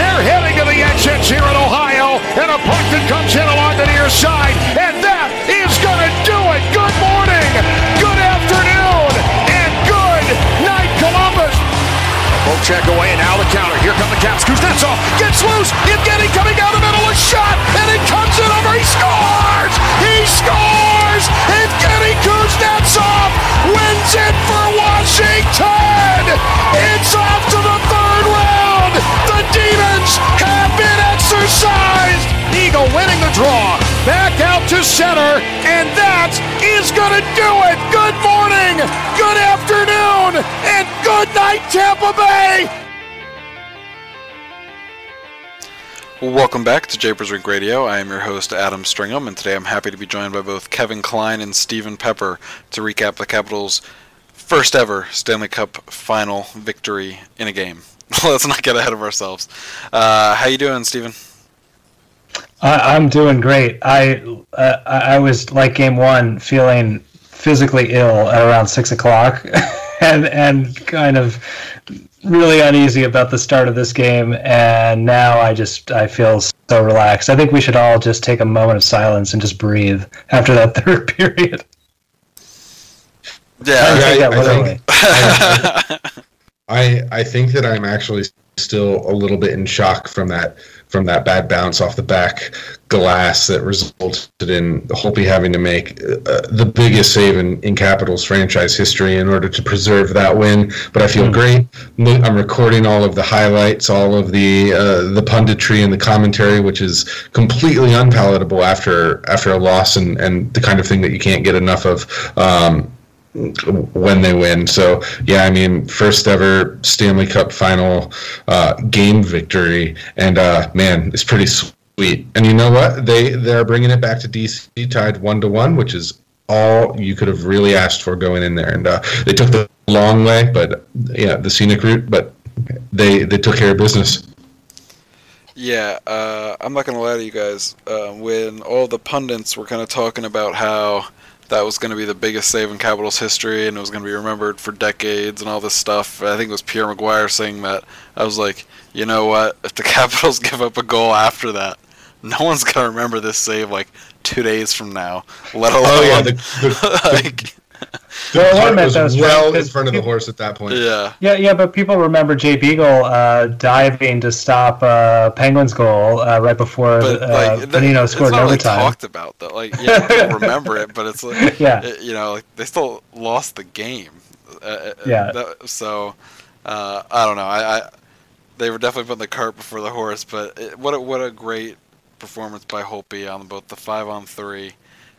They're heading to the exits here in Ohio, and a puck that comes in along the near side, and that is going to do it. Good morning, good afternoon, and good night, Columbus. Poke check away, and now the counter. Here come the Caps. Kuznetsov gets loose. Evgeny coming down the middle, a shot, and it comes in over. He scores! He scores! Evgeny Kuznetsov wins it for Washington! It's off draw. Back out to center, and that is going to do it. Good morning, good afternoon, and good night, Tampa Bay. Welcome back to Japers Rink Radio. I am your host, Adam Stringham, and today I'm happy to be joined by both Kevin Klein and Stephen Pepper to recap the Capitals' first ever Stanley Cup final victory in a game. Let's not get ahead of ourselves. Uh, how you doing, Stephen? I, I'm doing great. I uh, I was like game one, feeling physically ill at around six o'clock, and and kind of really uneasy about the start of this game. And now I just I feel so relaxed. I think we should all just take a moment of silence and just breathe after that third period. Yeah, I take that I- I think- I I think that I'm actually still a little bit in shock from that from that bad bounce off the back glass that resulted in Holtby having to make uh, the biggest save in, in Capitals franchise history in order to preserve that win. But I feel great. I'm recording all of the highlights, all of the uh, the punditry and the commentary, which is completely unpalatable after after a loss and, and the kind of thing that you can't get enough of. Um, when they win. So yeah, I mean, first ever Stanley Cup final uh, game victory, and uh, man, it's pretty sweet. And you know what? They they're bringing it back to DC, tied one to one, which is all you could have really asked for going in there. And uh, they took the long way, but yeah, the scenic route, but they they took care of business. Yeah, uh, I'm not gonna lie to you guys. Uh, when all the pundits were kind of talking about how that was going to be the biggest save in Capitals history and it was going to be remembered for decades and all this stuff, I think it was Pierre McGuire saying that. I was like, you know what? If the Capitals give up a goal after that, no one's gonna remember this save like two days from now. Let alone Oh yeah, the, the, like, the Well, I cart was that was well right, in 'cause front of the horse at that point. yeah. Yeah, yeah, but people remember Jay Beagle uh, diving to stop uh, Penguins goal uh, right before But uh, like, that- Bonino it's scored in not really overtime. talked about though. Like, yeah, people remember it, but it's like, Yeah. it- you know, like they still lost the game. Uh, uh, Yeah. that- so uh, I don't know. I, I they were definitely putting the cart before the horse, but it, what a, what a great performance by Holtby on both the five on three,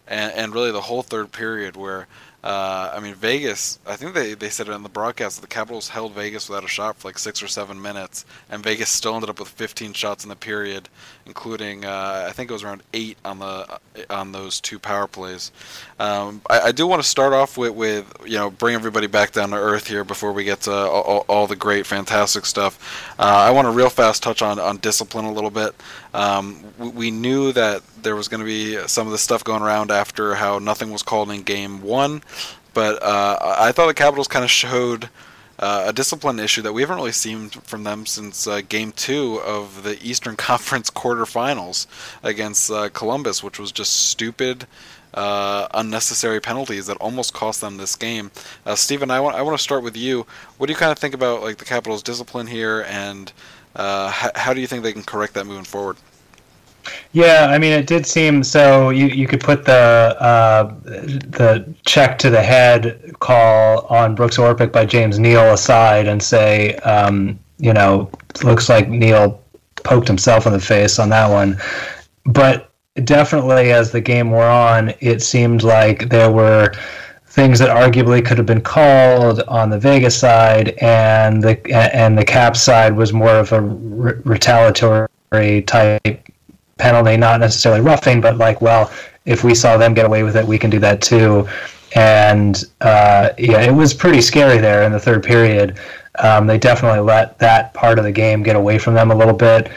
and, and really the whole third period where. Uh, I mean, Vegas. I think they, they said it in the broadcast. that The Capitals held Vegas without a shot for like six or seven minutes, and Vegas still ended up with 15 shots in the period, including uh, I think it was around eight on the on those two power plays. Um, I, I do want to start off with, with you know bring everybody back down to earth here before we get to all, all, all the great fantastic stuff. Uh, I want to real fast touch on, on discipline a little bit. Um, we, we knew that there was going to be some of the stuff going around after how nothing was called in game one, but uh, I thought the Capitals kind of showed uh, a discipline issue that we haven't really seen from them since uh, Game Two of the Eastern Conference quarterfinals against uh, Columbus, which was just stupid, uh, unnecessary penalties that almost cost them this game. Uh, Stephen, I want I want to start with you. What do you kind of think about like the Capitals' discipline here, and uh, h- how do you think they can correct that moving forward? Yeah, I mean, it did seem so. You you could put the uh, the check to the head call on Brooks Orpik by James Neal aside and say, um, you know, looks like Neal poked himself in the face on that one. But definitely, as the game wore on, it seemed like there were things that arguably could have been called on the Vegas side, and the and the Cap side was more of a re- retaliatory type penalty, not necessarily roughing, but like, well, if we saw them get away with it, we can do that too. And uh, yeah, it was pretty scary there in the third period. Um, they definitely let that part of the game get away from them a little bit.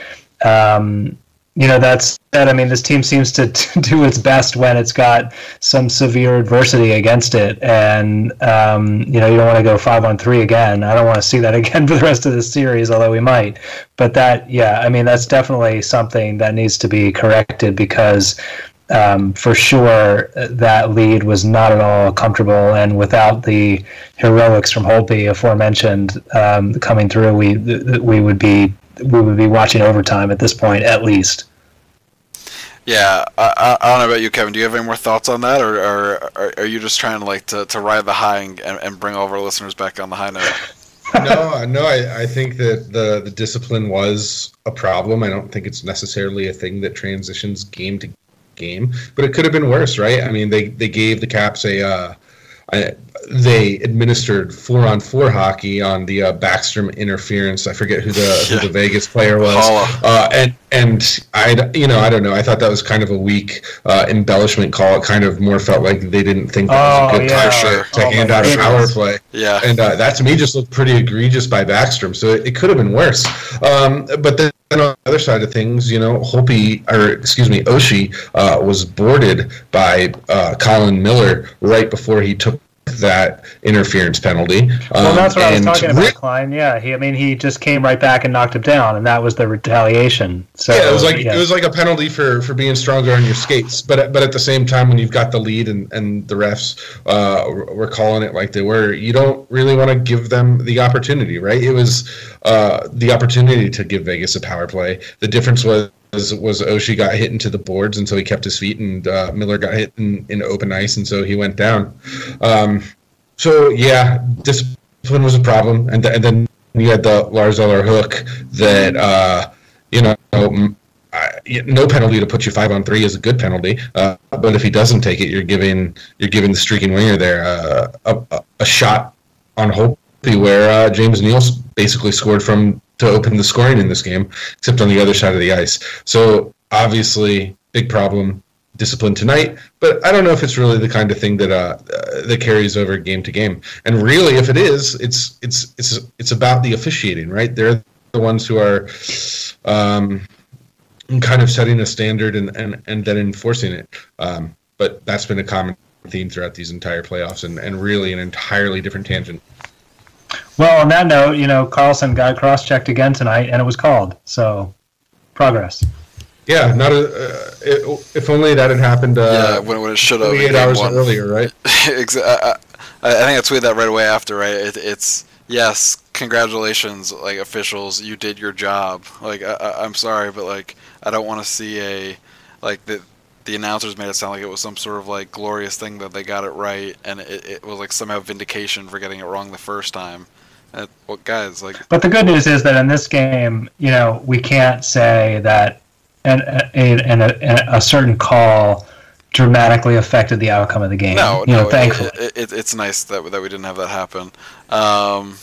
Um, you know, that's that I mean, this team seems to, do its best when it's got some severe adversity against it, and um, you know you don't want to go five on three again. I don't want to see that again for the rest of the series, although we might. But that, yeah, I mean, that's definitely something that needs to be corrected because um, for sure that lead was not at all comfortable, and without the heroics from Holtby aforementioned um, coming through, we we would be we would be watching overtime at this point at least. Yeah, I, I, don't know about you, Kevin. Do you have any more thoughts on that, or, or, or are you just trying to like to, to ride the high and, and bring all of our listeners back on the high note? no, no. I, I think that the the discipline was a problem. I don't think it's necessarily a thing that transitions game to game, but it could have been worse, right? I mean, they they gave the Caps a. Uh, a they administered four on four hockey on the uh, Backstrom interference. I forget who the yeah. who the Vegas player was, uh, and and I you know I don't know. I thought that was kind of a weak uh, embellishment call. It kind of more felt like they didn't think that was a oh, good yeah. time to, oh, hand out a power play. Yeah, and uh, that to me just looked pretty egregious by Backstrom. So it, it could have been worse. Um, but then on the other side of things, you know, Holtby or excuse me, Oshie uh, was boarded by uh, Colin Miller right before he took that interference penalty. Well, that's what um, I was talking about, Klein. Yeah, he. I mean, he just came right back and knocked him down, and that was the retaliation. So yeah, it was like yeah. it was like a penalty for for being stronger on your skates. But but at the same time, when you've got the lead and and the refs uh, were calling it like they were, you don't really want to give them the opportunity, right? It was uh, the opportunity to give Vegas a power play. The difference was was, was Oshie got hit into the boards, and so he kept his feet, and uh, Miller got hit in, in open ice, and so he went down. Um, so yeah, discipline was a problem, and, th- and then you had the Lars Eller hook that uh, you know. no penalty to put you five on three is a good penalty, uh, but if he doesn't take it, you're giving you're giving the streaking winger there uh, a, a, shot on hope where uh, James Neal basically scored from to open the scoring in this game, except on the other side of the ice. So obviously, big problem. Discipline tonight, but I don't know if it's really the kind of thing that uh, uh, that carries over game to game. And really, if it is, it's it's it's it's about the officiating, right? They're the ones who are um, kind of setting a standard and and, and then enforcing it. Um, but that's been a common theme throughout these entire playoffs, and, and really an entirely different tangent. Well, on that note, you know, Karlsson got cross-checked again tonight, and it was called. So, progress. Yeah, not a, uh, it, if only that had happened. Uh, yeah, when, when it should have. Eight hours one. earlier, right? I, I, I, think I tweeted that right away after. Right, it, it's yes, congratulations, like officials, you did your job. Like I, am sorry, but like I don't want to see a like the the announcers made it sound like it was some sort of like glorious thing that they got it right, and it, it was like somehow vindication for getting it wrong the first time. Well, guys, like. But the good news is that in this game, you know, we can't say that an, a, a, a certain call dramatically affected the outcome of the game. No, you no, know, thankfully. It, it, it's nice that that we didn't have that happen. Um,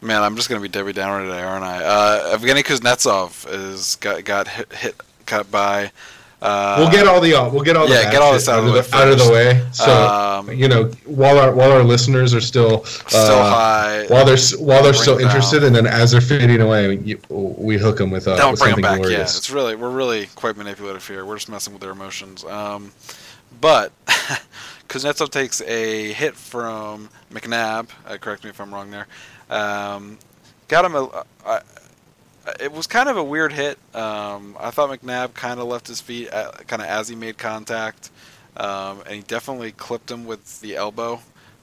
man, I'm just gonna be Debbie Downer today, aren't I? Uh, Evgeny Kuznetsov is got got hit, hit cut by uh, we'll get all the we'll get all yeah, the get all this out, out, of the, out of the way. So um, you know, while our while our listeners are still still uh, high, while they're while they're still interested, and then as they're fading away, you, we hook them with, uh, Don't with bring something them back. glorious. Yeah, it's really we're really quite manipulative here. We're just messing with their emotions. Um, but Kuznetsov takes a hit from McNabb. Uh, correct me if I'm wrong there. Um, got him a. Uh, it was kind of a weird hit. Um, I thought McNabb kind of left his feet kind of as he made contact, um, and he definitely clipped him with the elbow.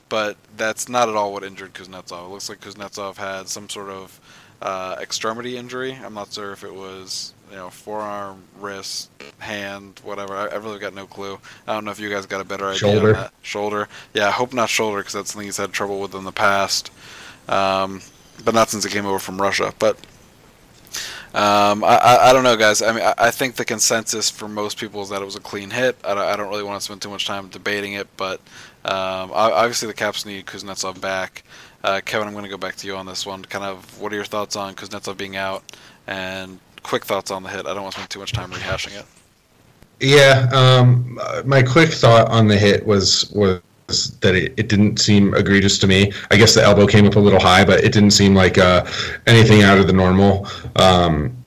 But that's not at all what injured Kuznetsov. It looks like Kuznetsov had some sort of uh, extremity injury. I'm not sure if it was you know forearm, wrist, hand, whatever. I, I really got no clue. I don't know if you guys got a better idea. Shoulder. Shoulder. Yeah, I hope not shoulder because that's something he's had trouble with in the past. Um, but not since he came over from Russia. But um, I, I, I, don't know, guys. I mean, I, I, think the consensus for most people is that it was a clean hit. I don't, I don't really want to spend too much time debating it, but um, obviously the Caps need Kuznetsov back. Uh, Kevin, I'm going to go back to you on this one. Kind of, what are your thoughts on Kuznetsov being out, and quick thoughts on the hit? I don't want to spend too much time rehashing it. Yeah, um, my quick thought on the hit was was that it, it didn't seem egregious to me. I guess the elbow came up a little high, but it didn't seem like uh, anything out of the normal. Um,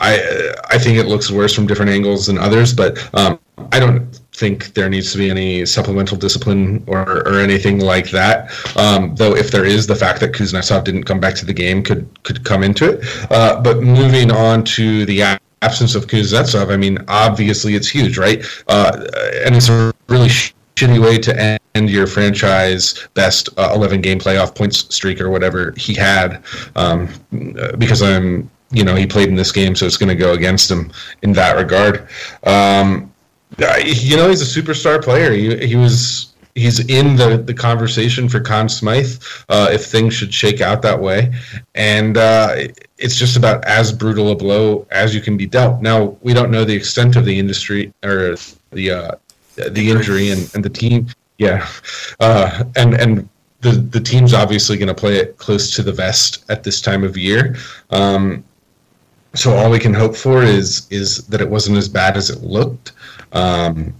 I I think it looks worse from different angles than others, but um, I don't think there needs to be any supplemental discipline or, or anything like that. Um, though if there is, the fact that Kuznetsov didn't come back to the game could could come into it. Uh, but moving on to the absence of Kuznetsov, I mean, obviously it's huge, right? Uh, and it's a really shitty way to end your franchise best uh, 11 game playoff points streak or whatever he had um, because I'm you know he played in this game so it's going to go against him in that regard um, you know he's a superstar player he, he was he's in the, the conversation for Conn Smythe uh, if things should shake out that way. And uh, it's just about as brutal a blow as you can be dealt. Now, we don't know the extent of the industry or the uh, the injury and, and the team. Yeah, uh, and and the the team's obviously going to play it close to the vest at this time of year. Um, so all we can hope for is is that it wasn't as bad as it looked. Um,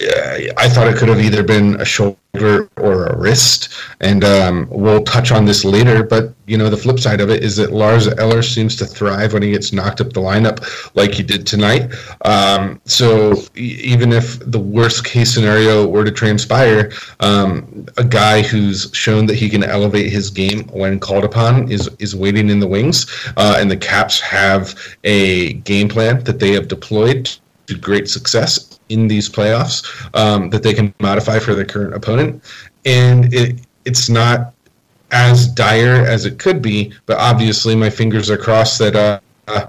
I thought it could have either been a shoulder or a wrist, and um, we'll touch on this later. But you know, the flip side of it is that Lars Eller seems to thrive when he gets knocked up the lineup, like he did tonight. Um, so even if the worst case scenario were to transpire, um, a guy who's shown that he can elevate his game when called upon is is waiting in the wings, uh, and the Caps have a game plan that they have deployed to great success in these playoffs um, that they can modify for their current opponent. And it, it's not as dire as it could be, but obviously my fingers are crossed that uh, uh,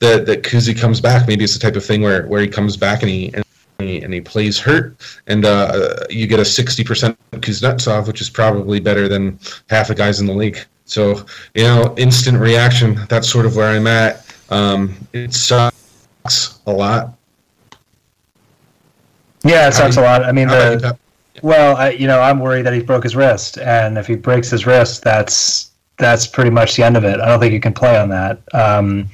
that that Kuzi comes back. Maybe it's the type of thing where, where he comes back and he and and he plays hurt, and uh, you get a sixty percent Kuznetsov, which is probably better than half the guys in the league. So you know, instant reaction. That's sort of where I'm at. Um, it sucks a lot, yeah, it sucks a lot. I mean, the, well, I, you know, I'm worried that he broke his wrist, and if he breaks his wrist, that's that's pretty much the end of it. I don't think you can play on that. Um,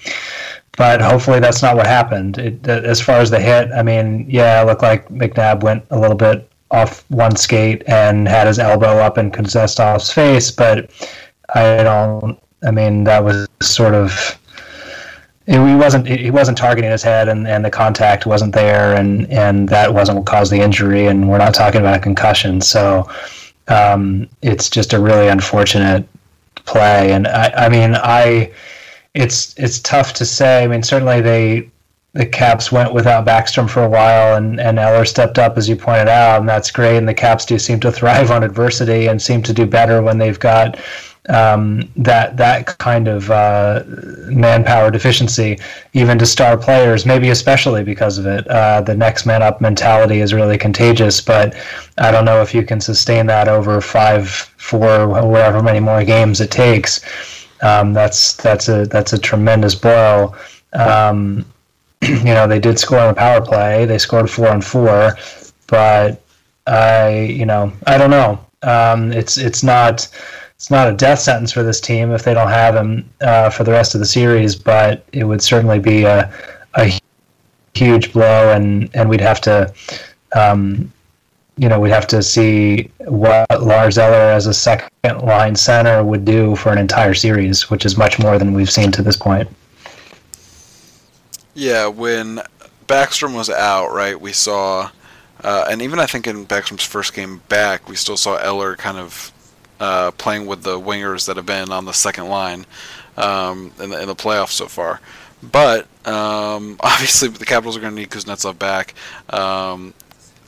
but hopefully that's not what happened. It, as far as the hit, I mean, yeah, it looked like McNabb went a little bit off one skate and had his elbow up in Kuznetsov's face, but I don't. I mean, that was sort of he wasn't he wasn't targeting his head and, and the contact wasn't there and, and that wasn't what caused the injury and we're not talking about a concussion. So um, it's just a really unfortunate play. And I, I mean I it's it's tough to say. I mean certainly they the Caps went without Backstrom for a while and, and Eller stepped up as you pointed out and that's great. And the Caps do seem to thrive on adversity and seem to do better when they've got um, that that kind of uh, manpower deficiency, even to star players, maybe especially because of it. Uh, the next man up mentality is really contagious, but I don't know if you can sustain that over five, four, whatever many more games it takes. Um, that's that's a that's a tremendous blow. Um, you know, they did score on the power play. They scored four and four, but I, you know, I don't know. Um, it's it's not it's not a death sentence for this team if they don't have him uh, for the rest of the series, but it would certainly be a, a huge blow, and, and we'd have to, um, you know, we'd have to see what Lars Eller as a second line center would do for an entire series, which is much more than we've seen to this point. Yeah, when Backstrom was out, right, we saw, uh, and even I think in Backstrom's first game back, we still saw Eller kind of uh, playing with the wingers that have been on the second line um, in, the, in the playoffs so far. But um, obviously, the Capitals are going to need Kuznetsov back. Um,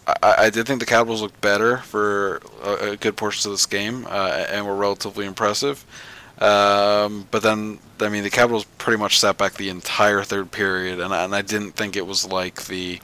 I, I, did think the Capitals looked better for a, a good portion of this game uh, and were relatively impressive. Um, but then, I mean, the Capitals pretty much sat back the entire third period, and and I didn't think it was like the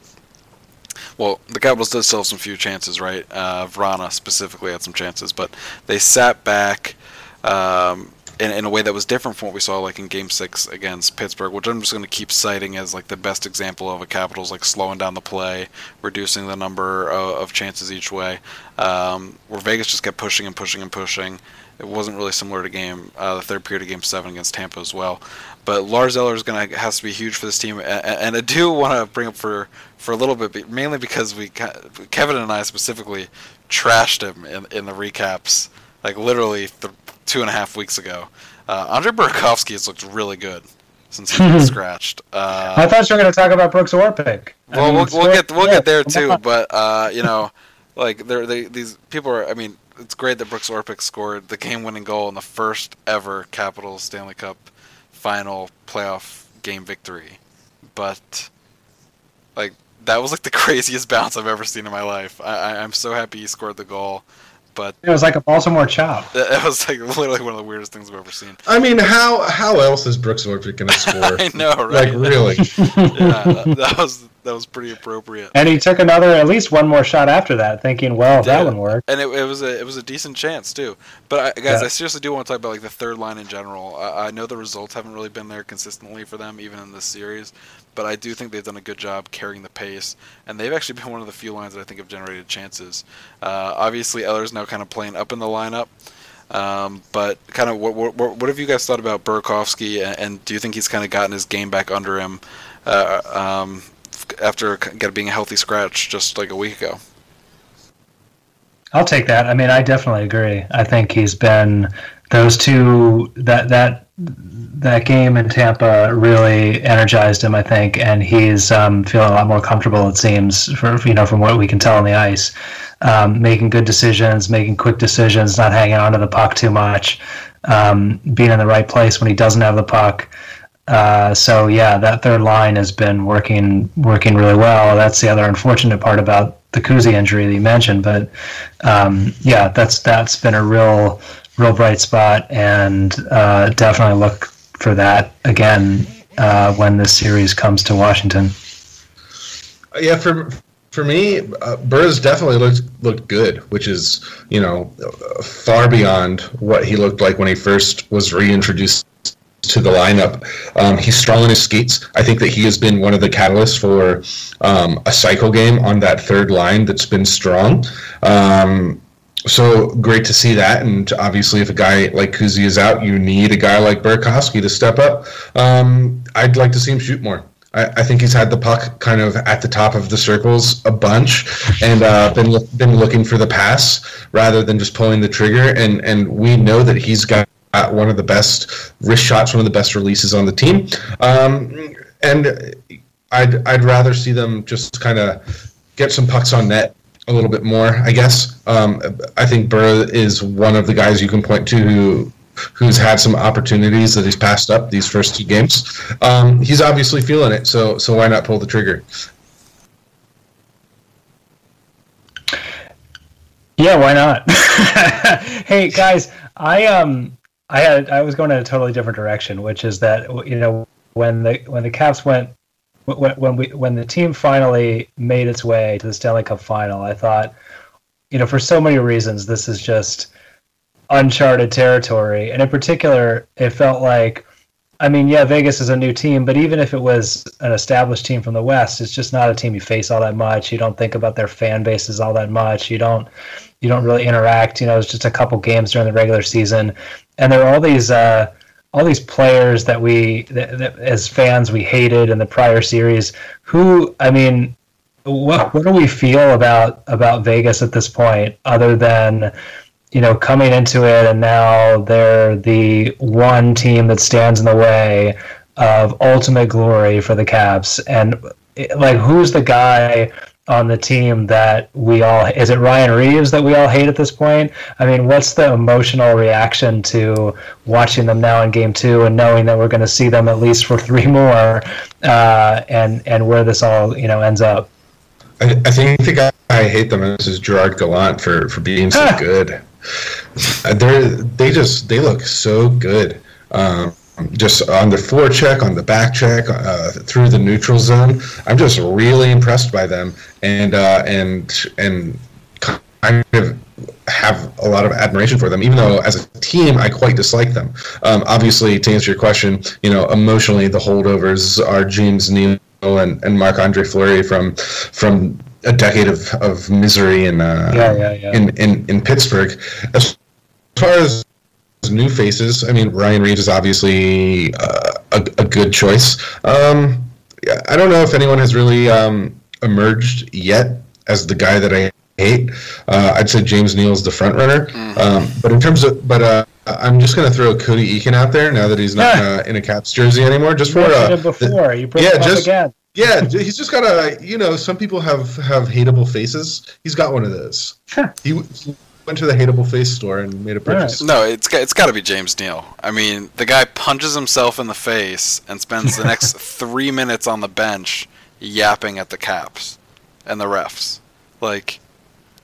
well, the Capitals did still have some few chances, right? Uh, Vrana specifically had some chances, but they sat back um, in, in a way that was different from what we saw like in Game Six against Pittsburgh, which I'm just going to keep citing as like the best example of a Capitals like slowing down the play, reducing the number of, of chances each way. Um, where Vegas just kept pushing and pushing and pushing. It wasn't really similar to game uh, the third period of Game Seven against Tampa as well. But Lars Eller is to has to be huge for this team, and, and I do want to bring up for for a little bit, mainly because we Kevin and I specifically trashed him in, in the recaps, like literally th- two and a half weeks ago. Uh, Andre Burakovsky has looked really good. since he's been scratched. Uh, I thought you were going to talk about Brooks Orpik. I well, mean, we'll, we'll get we'll yeah, get there too, but uh, you know, like they're, they these people are. I mean, it's great that Brooks Orpik scored the game-winning goal in the first ever Capitals Stanley Cup final playoff game victory, but like that was like the craziest bounce I've ever seen in my life. I, I, I'm so happy he scored the goal, but It was like a Baltimore chop. it it was like literally one of the weirdest things I've ever seen. I mean, how how else is Brooks Orpik going to score? I know, right? Like really? yeah, that, that was that was pretty appropriate. And he took another, at least one more shot after that, thinking, well, that one worked. and it, it was a it was a decent chance too. But I, guys, Yeah. I seriously do want to talk about like the third line in general. I, I know the results haven't really been there consistently for them, even in this series. But I do think they've done a good job carrying the pace, and they've actually been one of the few lines that I think have generated chances. Uh, obviously, Eller's now kind of playing up in the lineup. Um, but kind of what, what what have you guys thought about Burakovsky, and, and do you think he's kind of gotten his game back under him uh, um, after being a healthy scratch just like a week ago? I'll take that. I mean, I definitely agree. I think he's been those two that that that game in Tampa really energized him. I think, and he's um, feeling a lot more comfortable. It seems, for you know, from what we can tell on the ice, um, making good decisions, making quick decisions, not hanging onto the puck too much, um, being in the right place when he doesn't have the puck. Uh, so yeah, that third line has been working working really well. That's the other unfortunate part about the Kuzi injury that you mentioned, but um, yeah, that's that's been a real real bright spot, and uh, definitely look for that again uh, when this series comes to Washington. Yeah, for for me, uh, Burrs definitely looked looked good, which is you know uh, far beyond what he looked like when he first was reintroduced to the lineup. Um, he's strong on his skates. I think that he has been one of the catalysts for um, a cycle game on that third line that's been strong. Um, so great to see that, and obviously, if a guy like Kuzi is out, you need a guy like Burakovsky to step up. Um, I'd like to see him shoot more. I, I think he's had the puck kind of at the top of the circles a bunch, and uh, been been looking for the pass rather than just pulling the trigger. And and we know that he's got one of the best wrist shots, one of the best releases on the team. Um, and I'd I'd rather see them just kind of get some pucks on net a little bit more. I guess um, I think Burr is one of the guys you can point to who who's had some opportunities that he's passed up these first two games. Um, he's obviously feeling it, so so why not pull the trigger? Yeah, why not? hey guys, I um I had I was going in a totally different direction, which is that you know when the when the Caps went when when we when the team finally made its way to the Stanley Cup final, I thought, you know, for so many reasons, this is just uncharted territory, and in particular, it felt like. I mean, yeah, Vegas is a new team, but even if it was an established team from the West, it's just not a team you face all that much. You don't think about their fan bases all that much. You don't you don't really interact. You know, it's just a couple games during the regular season, and there are all these uh, all these players that we that, that, as fans we hated in the prior series. Who I mean, what what do we feel about about Vegas at this point, other than you know coming into it and now they're the one team that stands in the way of ultimate glory for the Caps and like who's the guy on the team that we all is it Ryan Reaves that we all hate at this point? I mean, what's the emotional reaction to watching them now in game two and knowing that we're going to see them at least for three more, uh, and and where this all you know ends up? I, I think the guy I hate the most is Gerard Gallant for for being so good. Uh, They they just they look so good. Um, just on the forecheck, on the back check, uh, through the neutral zone. I'm just really impressed by them, and uh, and and kind of have a lot of admiration for them. Even though as a team, I quite dislike them. Um, obviously, to answer your question, you know, emotionally, the holdovers are James Neal and, and Marc Andre Fleury from from a decade of, of misery in, uh, Yeah, yeah, yeah. in in in Pittsburgh. As far as new faces, I mean, Ryan Reaves is obviously uh, a, a good choice. Um, yeah, I don't know if anyone has really um, emerged yet as the guy that I hate. Uh, I'd say James Neal's the front runner. Um, but in terms of, but uh, I'm just gonna throw Cody Eakin out there now that he's not uh, in a Caps jersey anymore. Just for You uh, mentioned it before. You bring yeah, him up just- again. yeah, he's just got a you know some people have have hateable faces. He's got one of those. Sure. He, he went to the hateable face store and made a purchase. No, it's got, it's got to be James Neal. I mean, the guy punches himself in the face and spends the next three minutes on the bench yapping at the Caps and the refs. Like,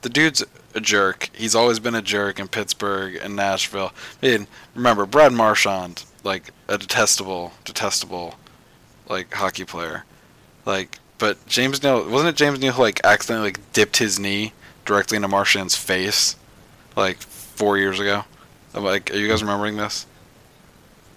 the dude's a jerk. He's always been a jerk in Pittsburgh and Nashville. I mean, remember Brad Marchand, like a detestable, detestable, like hockey player. Like, but James Neal wasn't it James Neal who like accidentally like dipped his knee directly into Marchand's face, like four years ago. I'm like, are you guys remembering this?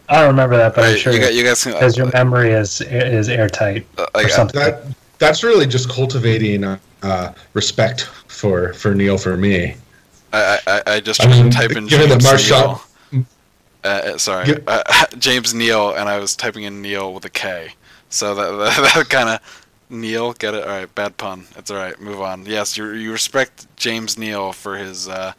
I don't remember that, but I'm sure you, got, you guys can, because your uh, memory is is airtight uh, or something. That that's really just cultivating uh, respect for for Neil for me. I, I, I just I mean, to type in given James that Marchand- Neal. Uh, uh, sorry, Gi- uh, James Neal, and I was typing in Neil with a K. So that that, that kind of Neil, get it? All right, bad pun. It's all right. Move on. Yes, you you respect James Neal for his uh,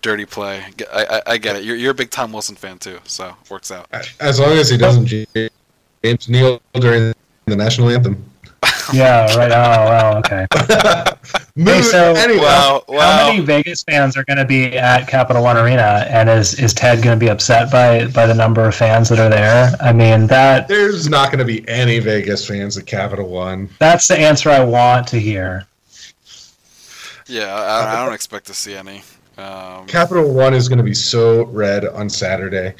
dirty play. I, I, I get it. You're you're a big Tom Wilson fan too, so works out. As long as he doesn't James Neil during the national anthem. yeah, right. Oh, well, okay. Move, so- anyway, Wow, How many Vegas fans are going to be at Capital One Arena, and is is Ted going to be upset by by the number of fans that are there? I mean that there's not going to be any Vegas fans at Capital One. that's the answer I want to hear. Yeah, I, I don't expect to see any. Um, Capital One is going to be so red on Saturday.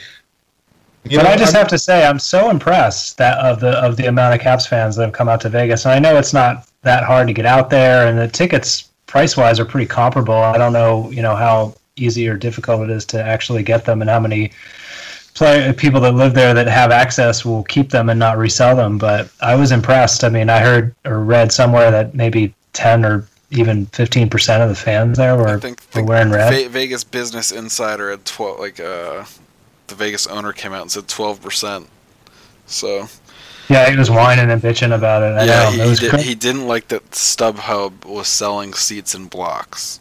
You but know, I just I'm- have to say, I'm so impressed that of the of the amount of Caps fans that have come out to Vegas. And I know it's not that hard to get out there, and the tickets price wise are pretty comparable. I don't know, you know, how easy or difficult it is to actually get them, and how many play people that live there that have access will keep them and not resell them. But I was impressed. I mean, I heard or read somewhere that maybe ten or even fifteen percent of the fans there I were, think, were wearing red. Ve- Vegas Business Insider had twelve. Like uh, the Vegas owner came out and said twelve percent. So yeah, he was whining and bitching about it. I yeah, know. he, it he, did, didn't like that StubHub was selling seats in blocks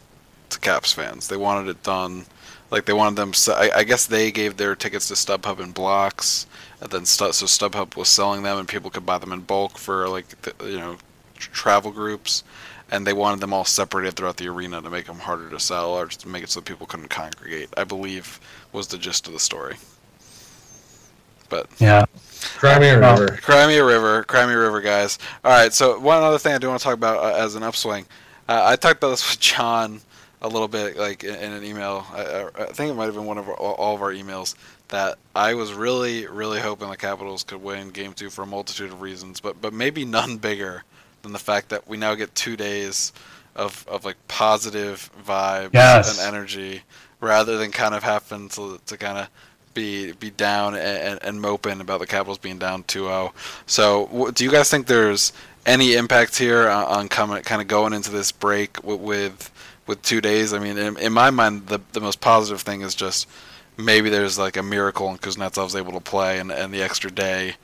to Caps fans. They wanted it done. Like they wanted them. I, I guess they gave their tickets to StubHub in blocks, and then so StubHub was selling them, and people could buy them in bulk for like the, you know tr- travel groups. And they wanted them all separated throughout the arena to make them harder to sell, or just to make it so people couldn't congregate. I believe was the gist of the story. But yeah. Crimea Well, River. Crimea River, Crimea River, guys. All right, so one other thing I do want to talk about uh, as an upswing. Uh, I talked about this with John a little bit, like in, in an email. I, I, I think it might have been one of our, all of our emails that I was really, really hoping the Capitals could win Game Two for a multitude of reasons, but but maybe none bigger than the fact that we now get two days of of like positive vibes Yes. and energy, rather than kind of having to to kind of be be down and, and moping about the Capitals being down 2-0. So, do you guys think there's any impact here on, on coming, kind of going into this break with with, with two days? I mean, in, in my mind, the the most positive thing is just maybe there's like a miracle and Kuznetsov's able to play, and, and the extra day,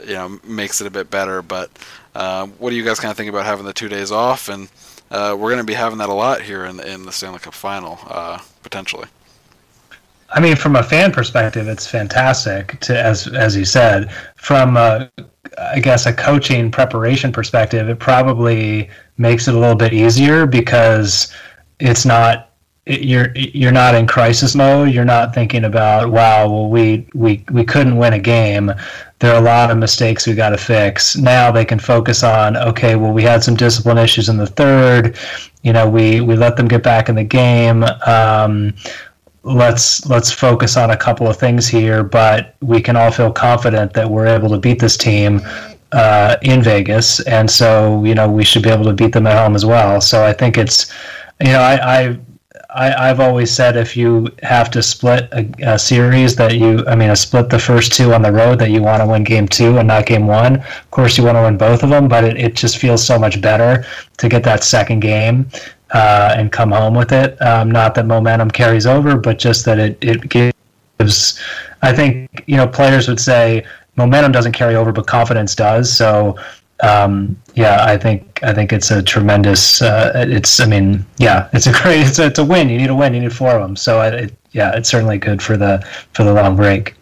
you know, makes it a bit better. But um, what do you guys kind of think about having the two days off? And uh, we're going to be having that a lot here in in the Stanley Cup Final, uh, potentially. I mean, from a fan perspective, it's fantastic. To as as you said, from a, I guess a coaching preparation perspective, it probably makes it a little bit easier because it's not it- you're you're not in crisis mode. You're not thinking about wow, well we we we couldn't win a game. There are a lot of mistakes we got to fix. Now they can focus on okay, well we had some discipline issues in the third. You know, we we let them get back in the game. Um, let's let's focus on a couple of things here, but we can all feel confident that we're able to beat this team uh, in Vegas, and so you know we should be able to beat them at home as well. So I think it's, you know, I. I I, I've always said if you have to split a, a series that you, I mean, a split the first two on the road that you want to win game two and not game one. Of course, you want to win both of them, but it, it just feels so much better to get that second game uh, and come home with it. Um, not that momentum carries over, but just that it, it gives. I think you know players would say momentum doesn't carry over, but confidence does. So um, yeah, I think I think it's a tremendous. Uh, it's I mean, yeah, it's a great. It's a, it's a win. You need a win. You need four of them. So it, yeah, it's certainly good for the for the long break.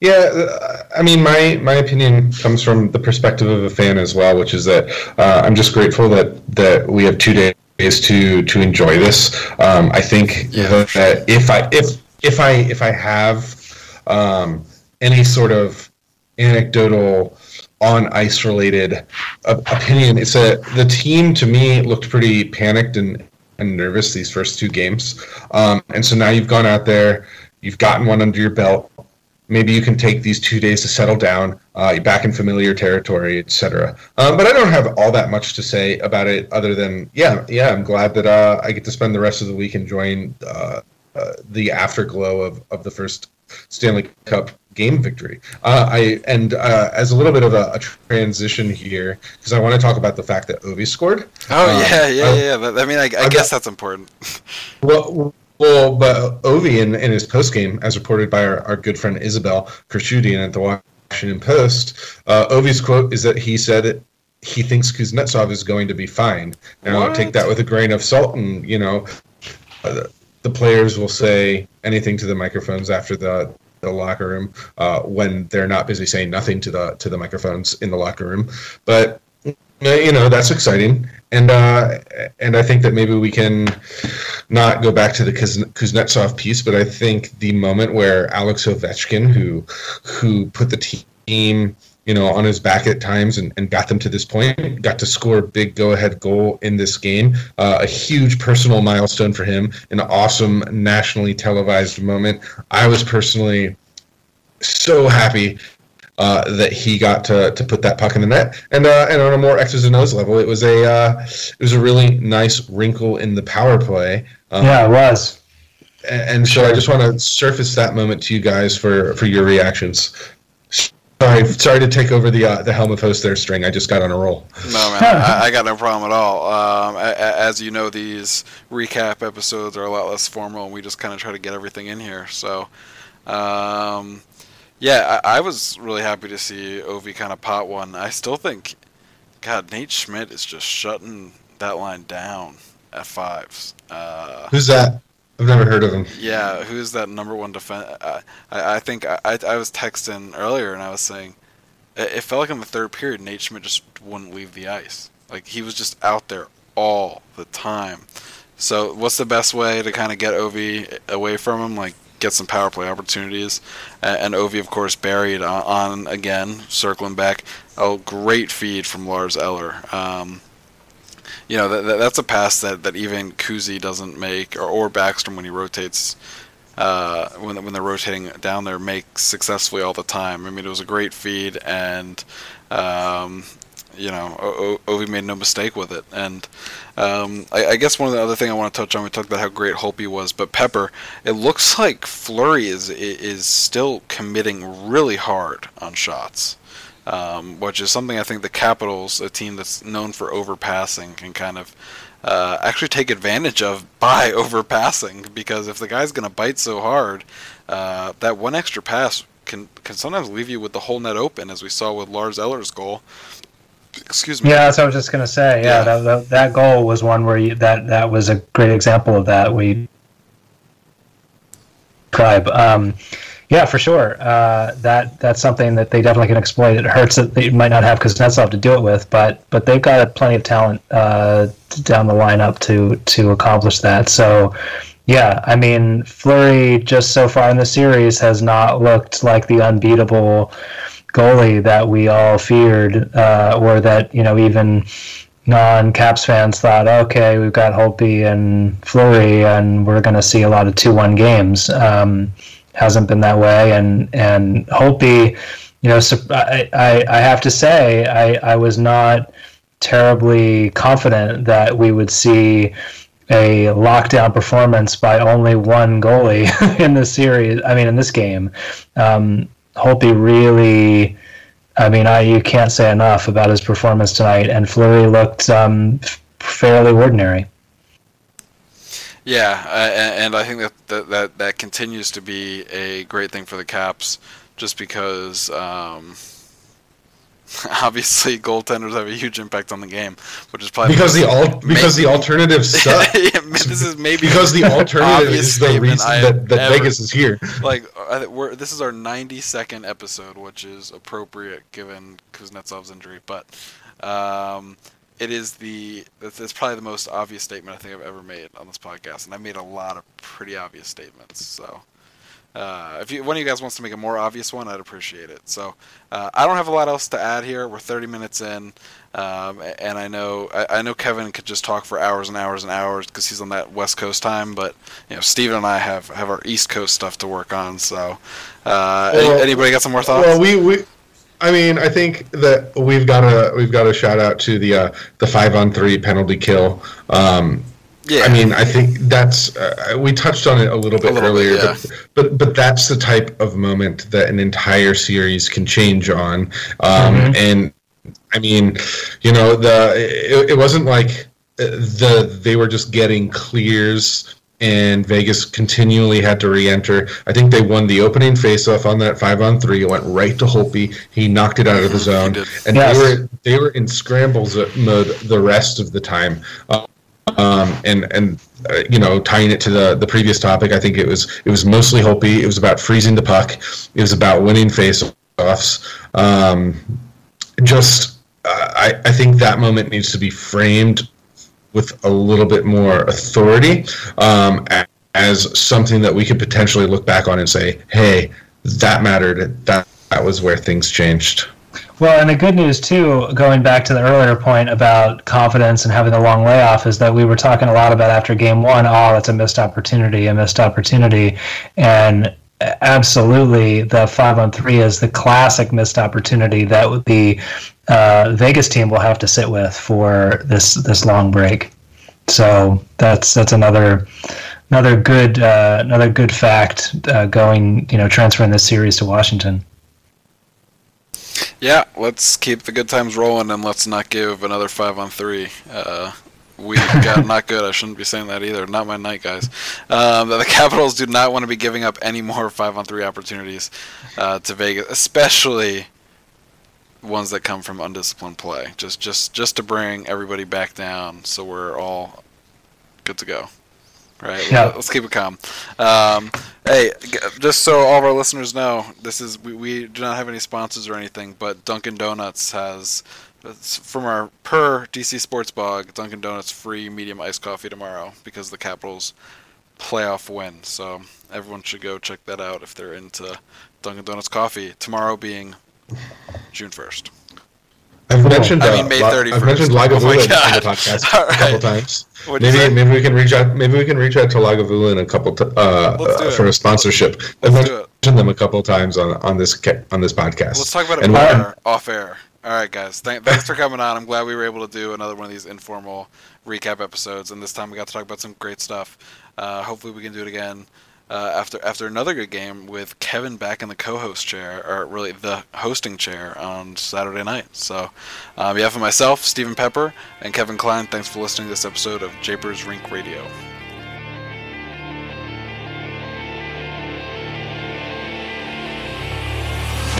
Yeah, uh, I mean, my my opinion comes from the perspective of a fan as well, which is that uh, I'm just grateful that that we have two days to to enjoy this. Um, I think yeah. that if I if if I if I have um, any sort of anecdotal on ice related opinion, it's a the team to me looked pretty panicked and and nervous these first two games, um, and so now you've gone out there, you've gotten one under your belt. Maybe you can take these two days to settle down, uh, you're back in familiar territory, etc. Um, but I don't have all that much to say about it, other than yeah, yeah, I'm glad that uh, I get to spend the rest of the week enjoying uh, uh the afterglow of of the first Stanley Cup game victory. Uh, I and uh, as a little bit of a, a transition here, because I want to talk about the fact that Ovi scored. Oh yeah, yeah, yeah. I mean, I, I guess that's important. Well, well, but Ovi in, in his post game, as reported by our, our good friend Isabelle Khurshudyan at the Washington Post, uh, Ovi's quote is that he said he thinks Kuznetsov is going to be fine. Now, what? take that with a grain of salt, and you know, uh, the players will say anything to the microphones after the the locker room uh, when they're not busy saying nothing to the to the microphones in the locker room. But you know that's exciting, and uh, and I think that maybe we can not go back to the Kuznetsov piece, but I think the moment where Alex Ovechkin, who who put the team you know on his back at times and, and got them to this point, got to score a big go ahead goal in this game, uh, a huge personal milestone for him, an awesome nationally televised moment. I was personally so happy uh, that he got to, to put that puck in the net. And uh, and on a more X's and O's level, it was a uh, it was a really nice wrinkle in the power play. Um, yeah, it was. And, and so I just want to surface that moment to you guys for for your reactions. Sorry, sorry to take over the uh, the helm of host there, String. I just got on a roll. No, man, I, I, got no problem at all. Um, as you know, these recap episodes are a lot less formal, and we just kind of try to get everything in here. So, um, yeah, I, I, was really happy to see Ovi kind of pot one. I still think, God, Nate Schmidt is just shutting that line down at fives. Uh, Who's that? I've never heard of him. Yeah, who's that number one defense? I, I think I, I was texting earlier and I was saying it felt like in the third period Nate Schmidt just wouldn't leave the ice. Like he was just out there all the time. So what's the best way to kind of get Ovi away from him? Like get some power play opportunities. And Ovi, of course, buried on, on again, circling back. A great feed from Lars Eller. Um, you know, that, that's a pass that, that even Kuzi doesn't make, or, or Backstrom when he rotates, uh, when, when they're rotating down there, makes successfully all the time. I mean, it was a great feed, and um, you know, o- Ovi made no mistake with it. And um, I, I, guess one of the other thing I want to touch on, we talked about how great Holtby was, but Pepper, it looks like Fleury is is still committing really hard on shots. Um, which is something I think the Capitals, a team that's known for overpassing, can kind of uh, actually take advantage of by overpassing. Because if the guy's going to bite so hard, uh, that one extra pass can can sometimes leave you with the whole net open, as we saw with Lars Eller's goal. Excuse me. Yeah, that's what I was just gonna say. Yeah, yeah. That, that, that goal was one where you, that that was a great example of that. We tribe. Um, yeah, for sure. Uh, that that's something that they definitely can exploit. It hurts that they might not have Kuznetsov to do it with, but but they've got plenty of talent uh, down the lineup to to accomplish that. So. Yeah, I mean, Fleury just so far in the series has not looked like the unbeatable goalie that we all feared, uh, or that you know even non-Caps fans thought, okay, we've got Holtby and Fleury, and we're going to see a lot of two-one games. Um, hasn't been that way, and and Holtby, you know, I, I, I have to say, I, I was not terribly confident that we would see a lockdown performance by only one goalie in this series. I mean, in this game, um, really. I mean, I you can't say enough about his performance tonight, and Fleury looked um, fairly ordinary. Yeah, uh, and I think that, that that that continues to be a great thing for the Caps, just because um, obviously goaltenders have a huge impact on the game, which is probably because the al- because the alternative suck. yeah, this is maybe because the alternative is the reason I that, that ever- Vegas is here. like we're this is our 92nd episode, which is appropriate given Kuznetsov's injury, but um, it is the it's, it's probably the most obvious statement I think I've ever made on this podcast, and I made a lot of pretty obvious statements. So. Uh, if you, one of you guys wants to make a more obvious one, I'd appreciate it. So uh, I don't have a lot else to add here. We're 30 minutes in, um, and I know I, I know Kevin could just talk for hours and hours and hours because he's on that West Coast time. But you know, Stephen and I have, have our East Coast stuff to work on. So uh, Well- anybody got some more thoughts? Well, we, we I mean, I think that we've got a we've got a shout out to the uh, the five on three penalty kill. Um, yeah, I mean, I think that's uh, we touched on it a little bit A little bit, earlier, yeah. but, but but that's the type of moment that an entire series can change on. Um, Mhm. And I mean, you know, the it, it wasn't like uh, the they were just getting clears. And Vegas continually had to re-enter. I think they won the opening face-off on that five-on-three. It went right to Holtby. He knocked it out of the He zone, and Yes. they were they were in scrambles mode the rest of the time. Um, and and uh, you know, tying it to the the previous topic, I think it was it was mostly Holtby. It was about freezing the puck. It was about winning face-offs. Um, just, uh, I I think that moment needs to be framed with a little bit more authority um, as something that we could potentially look back on and say, hey, that mattered. That that was where things changed. Well, and the good news too, going back to the earlier point about confidence and having the long layoff, is that we were talking a lot about after game one. Oh, that's a missed opportunity, a missed opportunity, and absolutely, the five on three is the classic missed opportunity that the uh, Vegas team will have to sit with for this this long break. So that's that's another another good uh, another good fact uh, going you know transferring this series to Washington. Yeah, let's keep the good times rolling and let's not give another five on three. Uh, we got not good. I shouldn't be saying that either. Not my night, guys. Um, the Capitals do not want to be giving up any more five on three opportunities uh, to Vegas, especially ones that come from undisciplined play. Just, just, just to bring everybody back down, so we're all good to go. Right. Yeah. Let's keep it calm. Um, hey, just so all of our listeners know, this is we, we do not have any sponsors or anything, but Dunkin' Donuts has from our per DC Sports Blog, Dunkin' Donuts free medium iced coffee tomorrow because the Capitals playoff win. So everyone should go check that out if they're into Dunkin' Donuts coffee. Tomorrow being June first. I've mentioned. I uh, mean, May 31st. I've mentioned Oh Lagavulin on God. the podcast All a couple times. What'd Maybe maybe we can reach out. Maybe we can reach out to Lagavulin a couple t- uh, uh, for a sponsorship. I've Let's do it. mentioned them a couple times on on this on this podcast. Let's talk about it And more when- off air. All right, guys. Th- thanks for coming on. I'm glad we were able to do another one of these informal recap episodes, and this time we got to talk about some great stuff. Uh, hopefully, we can do it again uh, after after another good game with Kevin back in the co-host chair, or really the hosting chair on Saturday night. So, uh, on behalf of myself, Stephen Pepper, and Kevin Klein, thanks for listening to this episode of Japers Rink Radio.